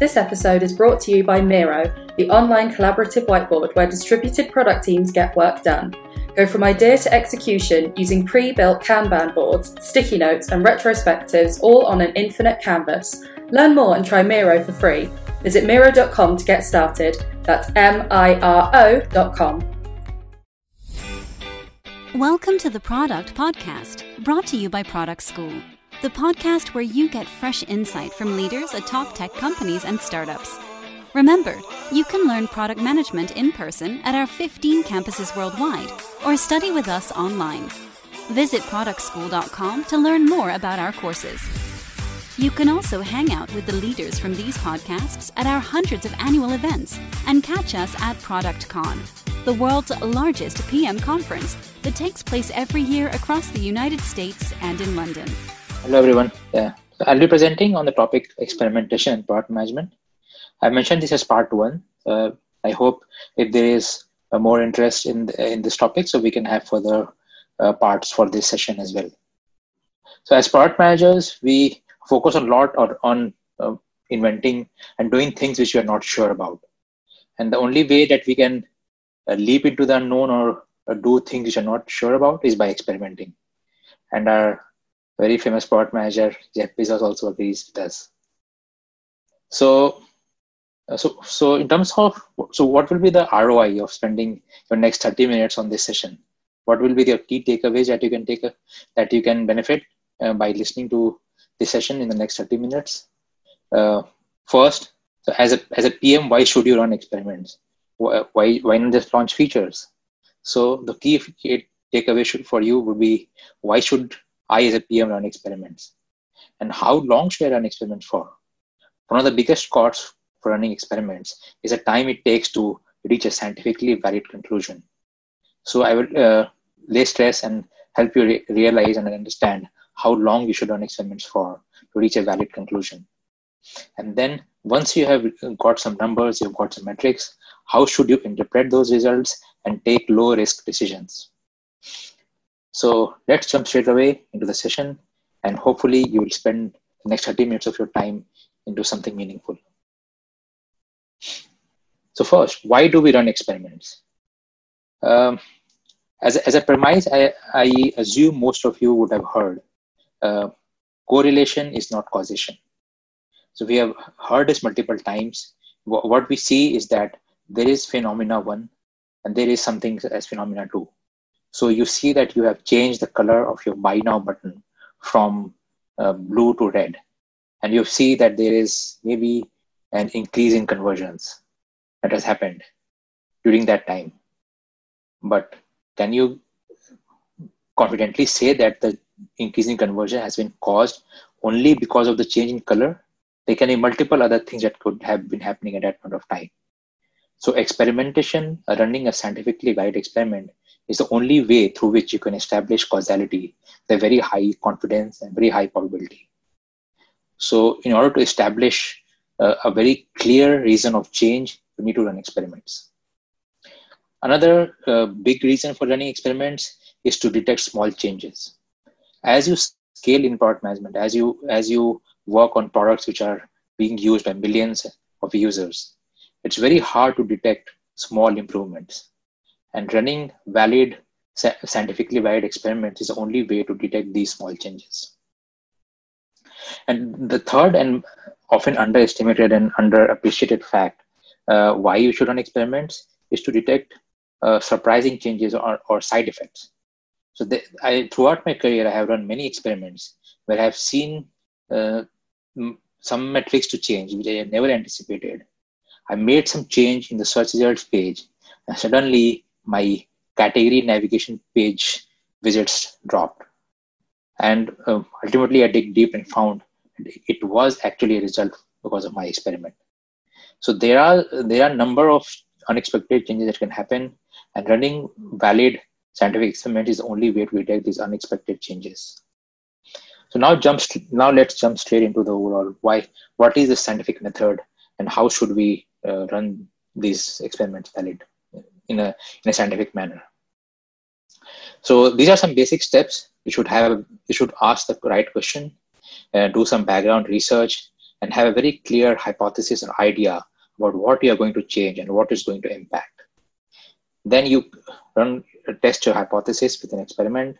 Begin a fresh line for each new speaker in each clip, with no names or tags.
This episode is brought to you by Miro, the online collaborative whiteboard where distributed product teams get work done. Go from idea to execution using pre built Kanban boards, sticky notes, and retrospectives all on an infinite canvas. Learn more and try Miro for free. Visit Miro.com to get started. That's M I R O.com.
Welcome to the Product Podcast, brought to you by Product School, the podcast where you get fresh insight from leaders at top tech companies and startups. Remember, you can learn product management in person at our 15 campuses worldwide or study with us online. Visit productschool.com to learn more about our courses. You can also hang out with the leaders from these podcasts at our hundreds of annual events and catch us at ProductCon, the world's largest PM conference that takes place every year across the United States and in London.
Hello, everyone. Yeah. So I'll be presenting on the topic experimentation and product management. I mentioned this as part one. Uh, I hope if there is uh, more interest in the, in this topic, so we can have further uh, parts for this session as well. So, as product managers, we focus a lot on, on uh, inventing and doing things which we are not sure about. And the only way that we can uh, leap into the unknown or uh, do things which are not sure about is by experimenting. And our very famous product manager, Jeff Bezos, also agrees with us. So, uh, so, so in terms of, so what will be the ROI of spending your next 30 minutes on this session? What will be the key takeaways that you can take, a, that you can benefit uh, by listening to this session in the next 30 minutes. Uh, first, so as a, as a PM, why should you run experiments? Why, why not just launch features? So the key takeaway should, for you would be, why should I as a PM run experiments? And how long should I run experiments for? One of the biggest costs for running experiments is the time it takes to reach a scientifically valid conclusion. So I will uh, lay stress and help you re- realize and understand how long you should run experiments for to reach a valid conclusion. And then once you have got some numbers, you've got some metrics, how should you interpret those results and take low risk decisions? So let's jump straight away into the session and hopefully you will spend the next 30 minutes of your time into something meaningful. So first, why do we run experiments? Um, as, as a premise, I, I assume most of you would have heard uh, correlation is not causation. So we have heard this multiple times. what we see is that there is phenomena one and there is something as phenomena two. So you see that you have changed the color of your buy now button from uh, blue to red. And you see that there is maybe an increase in conversions that has happened during that time. But can you confidently say that the increasing conversion has been caused only because of the change in color. There can be multiple other things that could have been happening at that point of time. So experimentation, running a scientifically guided experiment, is the only way through which you can establish causality, the very high confidence and very high probability. So in order to establish uh, a very clear reason of change, you need to run experiments. Another uh, big reason for running experiments is to detect small changes as you scale in product management, as you as you work on products which are being used by millions of users, it's very hard to detect small improvements. And running valid, scientifically valid experiments is the only way to detect these small changes. And the third and often underestimated and underappreciated fact uh, why you should run experiments is to detect uh, surprising changes or, or side effects. So I, throughout my career, I have run many experiments where I have seen uh, some metrics to change, which I had never anticipated. I made some change in the search results page, and suddenly my category navigation page visits dropped. And uh, ultimately, I dig deep and found it was actually a result because of my experiment. So there are there are a number of unexpected changes that can happen, and running valid scientific experiment is the only way to detect these unexpected changes. So now jump now let's jump straight into the overall why what is the scientific method and how should we uh, run these experiments valid in a in a scientific manner. So these are some basic steps. You should have you should ask the right question, uh, do some background research, and have a very clear hypothesis or idea about what you are going to change and what is going to impact. Then you run test your hypothesis with an experiment,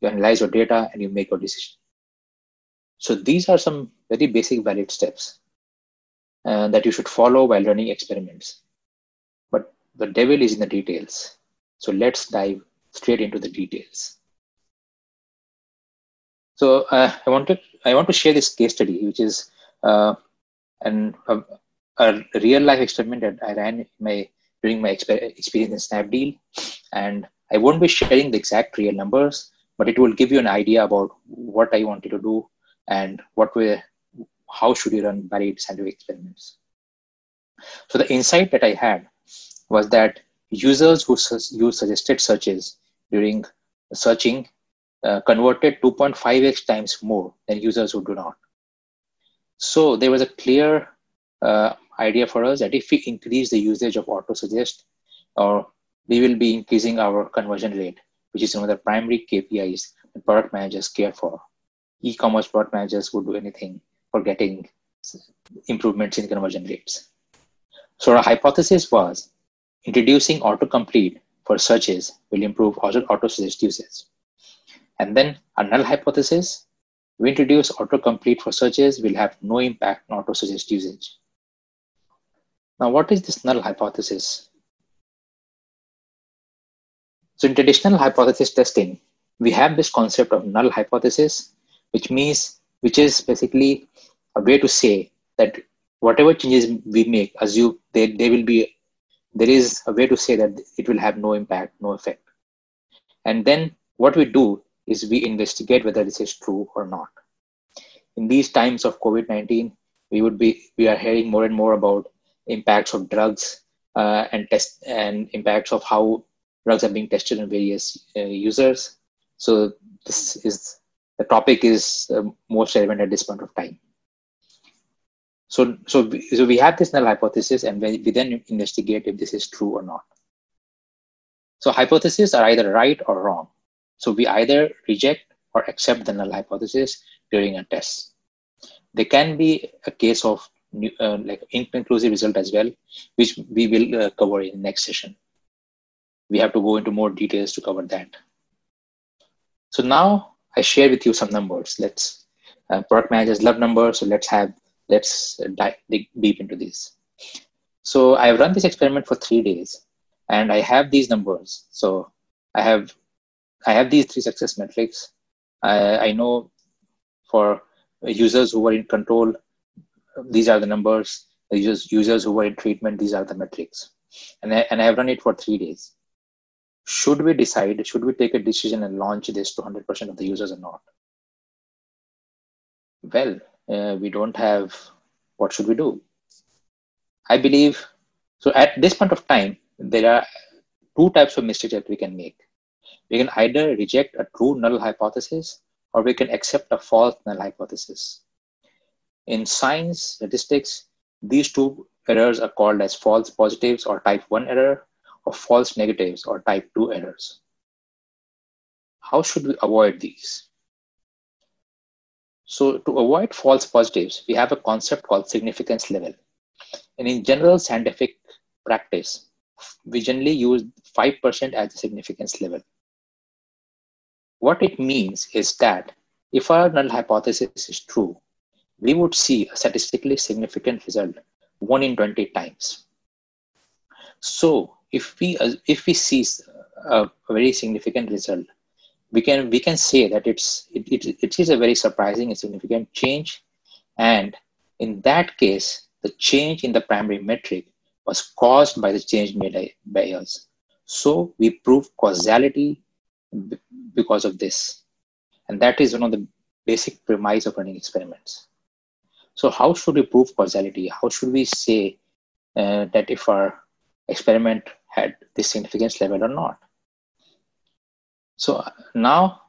you analyze your data, and you make your decision. So these are some very basic valid steps uh, that you should follow while running experiments. The devil is in the details. So let's dive straight into the details. So uh, I want to I want to share this case study, which is uh, an, a, a, real life experiment that I ran my during my experience in Snapdeal, and I won't be sharing the exact real numbers, but it will give you an idea about what I wanted to do and what way, how should you run valid scientific experiments. So the insight that I had was that users who use suggested searches during searching uh, converted 2.5x times more than users who do not. So there was a clear uh, idea for us that if we increase the usage of auto suggest, or we will be increasing our conversion rate, which is one of the primary KPIs that product managers care for. E-commerce product managers would do anything for getting improvements in conversion rates. So our hypothesis was introducing autocomplete for searches will improve auto suggest usage. And then a null hypothesis, we introduce autocomplete for searches will have no impact on auto suggest usage. Now, what is this null hypothesis? So in traditional hypothesis testing, we have this concept of null hypothesis, which means, which is basically a way to say that whatever changes we make, assume they, they will be, there is a way to say that it will have no impact, no effect. And then what we do is we investigate whether this is true or not. In these times of COVID-19, we would be, we are hearing more and more about impacts of drugs uh, and test and impacts of how drugs are being tested on various uh, users. So this is the topic is uh, most relevant at this point of time. So, so, we, so we have this null hypothesis and we, we then investigate if this is true or not. So hypotheses are either right or wrong. So we either reject or accept the null hypothesis during a test. There can be a case of uh, like inconclusive result as well, which we will uh, cover in the next session. We have to go into more details to cover that. So now I share with you some numbers. Let's uh, product managers love numbers, so let's have let's dive, dig deep into this. So I've run this experiment for three days, and I have these numbers. So I have I have these three success metrics. I, I know for users who were in control, these are the numbers. Users, users who were in treatment, these are the metrics. And I, and I have run it for three days. Should we decide, should we take a decision and launch this to 100% of the users or not? Well, uh, we don't have, what should we do? I believe, so at this point of time, there are two types of mistakes that we can make we can either reject a true null hypothesis or we can accept a false null hypothesis. In science statistics, these two errors are called as false positives or type 1 error or false negatives or type 2 errors. How should we avoid these? So to avoid false positives, we have a concept called significance level. And in general scientific practice, we generally use 5% as the significance level. What it means is that if our null hypothesis is true, we would see a statistically significant result 1 in 20 times. So if we uh, if we see a, a, very significant result, we can we can say that it's it, it, it is a very surprising and significant change, and in that case, the change in the primary metric was caused by the change made by us. So we prove causality because of this. And that is one of the basic premise of running experiments. So how should we prove causality? How should we say uh, that if our experiment had this significance level or not? So now,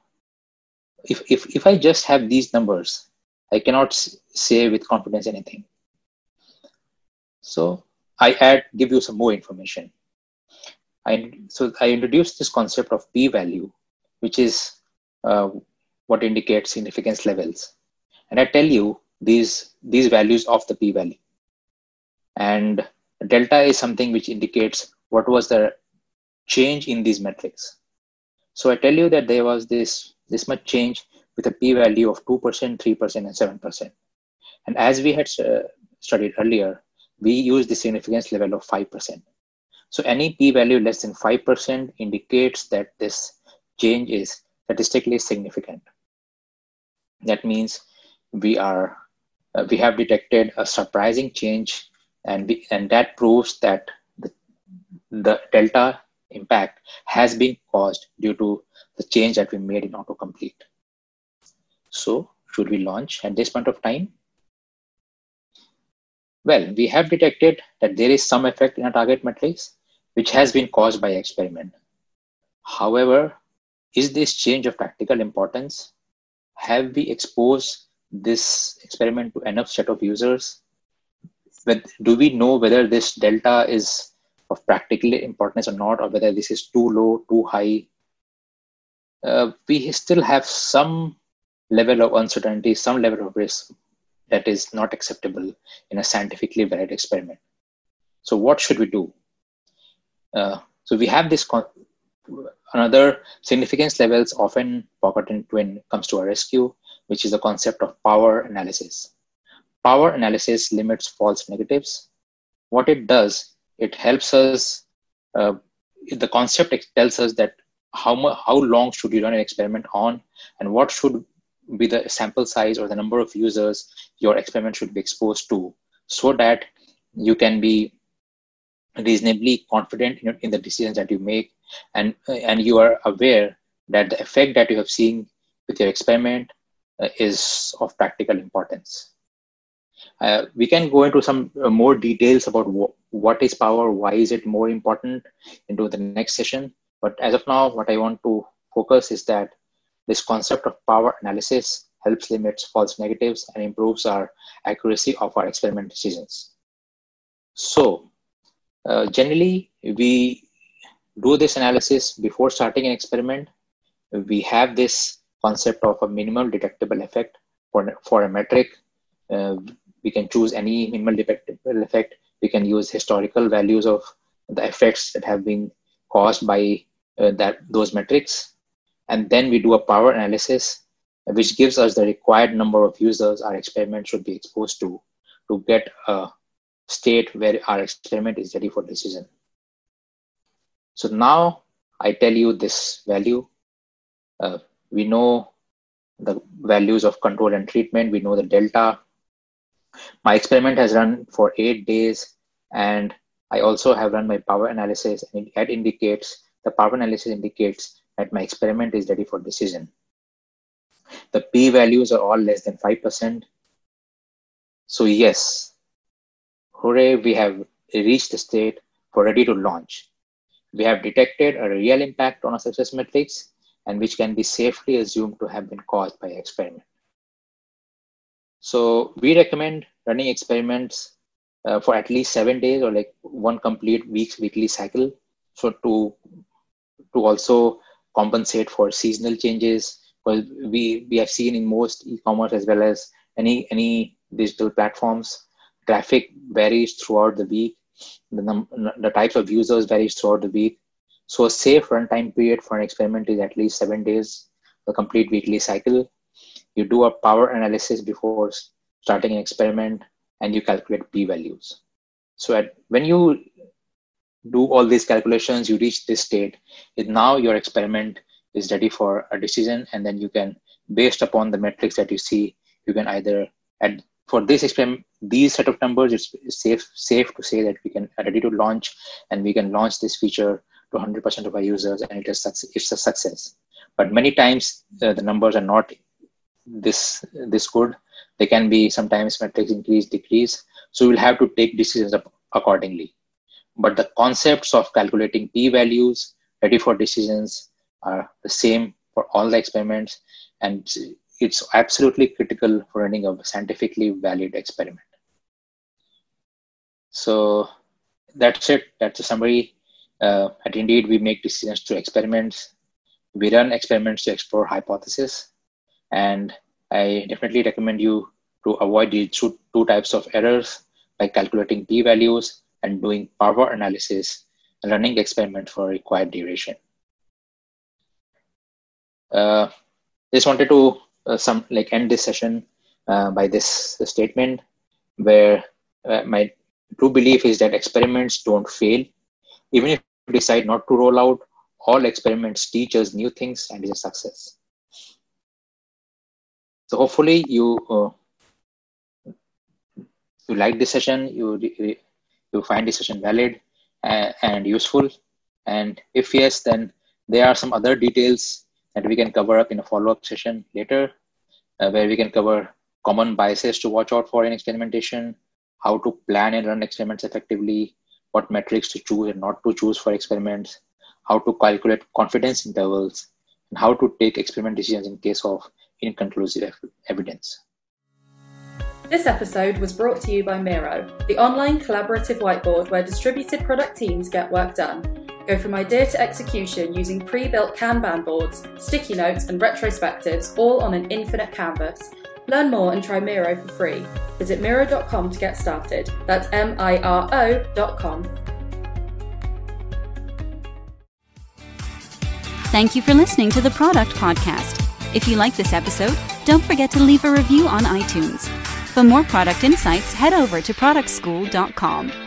if, if, if I just have these numbers, I cannot say with confidence anything. So I add, give you some more information. I, so I introduced this concept of p-value, which is uh, what indicates significance levels. And I tell you these these values of the p-value and delta is something which indicates what was the change in these metrics so i tell you that there was this this much change with a p-value of 2% 3% and 7% and as we had uh, studied earlier we use the significance level of 5% so any p-value less than 5% indicates that this change is statistically significant. That means we are uh, we have detected a surprising change and we, and that proves that the, the delta impact has been caused due to the change that we made in autocomplete. So should we launch at this point of time? Well we have detected that there is some effect in a target matrix which has been caused by experiment. However is this change of practical importance? Have we exposed this experiment to enough set of users? But do we know whether this delta is of practical importance or not, or whether this is too low, too high? Uh, we still have some level of uncertainty, some level of risk that is not acceptable in a scientifically valid experiment. So, what should we do? Uh, so, we have this con- another significance levels often forgotten when it comes to a rescue which is the concept of power analysis. Power analysis limits false negatives. What it does, it helps us, uh, the concept tells us that how, mu- how long should you run an experiment on and what should be the sample size or the number of users your experiment should be exposed to so that you can be reasonably confident in, in the decisions that you make and and you are aware that the effect that you have seen with your experiment uh, is of practical importance. Uh, we can go into some uh, more details about what is power, why is it more important into the next session. But as of now, what I want to focus is that this concept of power analysis helps limits false negatives and improves our accuracy of our experiment decisions. So uh, generally, we do this analysis before starting an experiment. We have this concept of a minimal detectable effect for, for a metric. Uh, we can choose any minimal detectable effect. We can use historical values of the effects that have been caused by uh, that those metrics. And then we do a power analysis, which gives us the required number of users our experiment should be exposed to to get a state where our experiment is ready for decision. So now I tell you this value. Uh, we know the values of control and treatment. We know the delta. My experiment has run for eight days, and I also have run my power analysis, and it indicates the power analysis indicates that my experiment is ready for decision. The p values are all less than 5%. So, yes, hooray, we have reached the state for ready to launch. We have detected a real impact on a success matrix and which can be safely assumed to have been caused by experiment. So we recommend running experiments uh, for at least seven days or like one complete week's weekly cycle. So to to also compensate for seasonal changes, because we we have seen in most e-commerce as well as any any digital platforms, traffic varies throughout the week. The, num- the types of users varies throughout the week so a safe runtime period for an experiment is at least seven days, a complete weekly cycle. You do a power analysis before starting an experiment and you calculate p-values. So at, when you do all these calculations, you reach this state, is now your experiment is ready for a decision and then you can, based upon the metrics that you see, you can either add for this experiment, these set of numbers, it's safe safe to say that we can ready to launch and we can launch this feature to 100% of our users and it is it's a success but many times uh, the numbers are not this this good they can be sometimes metrics increase decrease. So we'll have to take decisions accordingly. But the concepts of calculating p values ready for decisions are the same for all the experiments. And it's absolutely critical for running a scientifically valid experiment. So that's it. That's a summary. Uh, at Indeed, we make decisions through experiments. We run experiments to explore hypotheses. And I definitely recommend you to avoid these two, two types of errors by calculating p-values and doing power analysis and running experiment for required duration. Uh, just wanted to uh, some like end this session uh, by this statement where uh, my true belief is that experiments don't fail even if you decide not to roll out all experiments teach us new things and is a success so hopefully you uh, you like this session you you find this session valid and, and useful. And if yes then there are some other details that we can cover up in a follow-up session later uh, where we can cover common biases to watch out for in experimentation how to plan and run experiments effectively what metrics to choose and not to choose for experiments how to calculate confidence intervals and how to take experiment decisions in case of inconclusive evidence
this episode was brought to you by Miro, the online collaborative whiteboard where distributed product teams get work done. Go from idea to execution using pre built Kanban boards, sticky notes, and retrospectives, all on an infinite canvas. Learn more and try Miro for free. Visit Miro.com to get started. That's M I R O.com.
Thank you for listening to the Product Podcast. If you like this episode, don't forget to leave a review on iTunes. For more product insights, head over to productschool.com.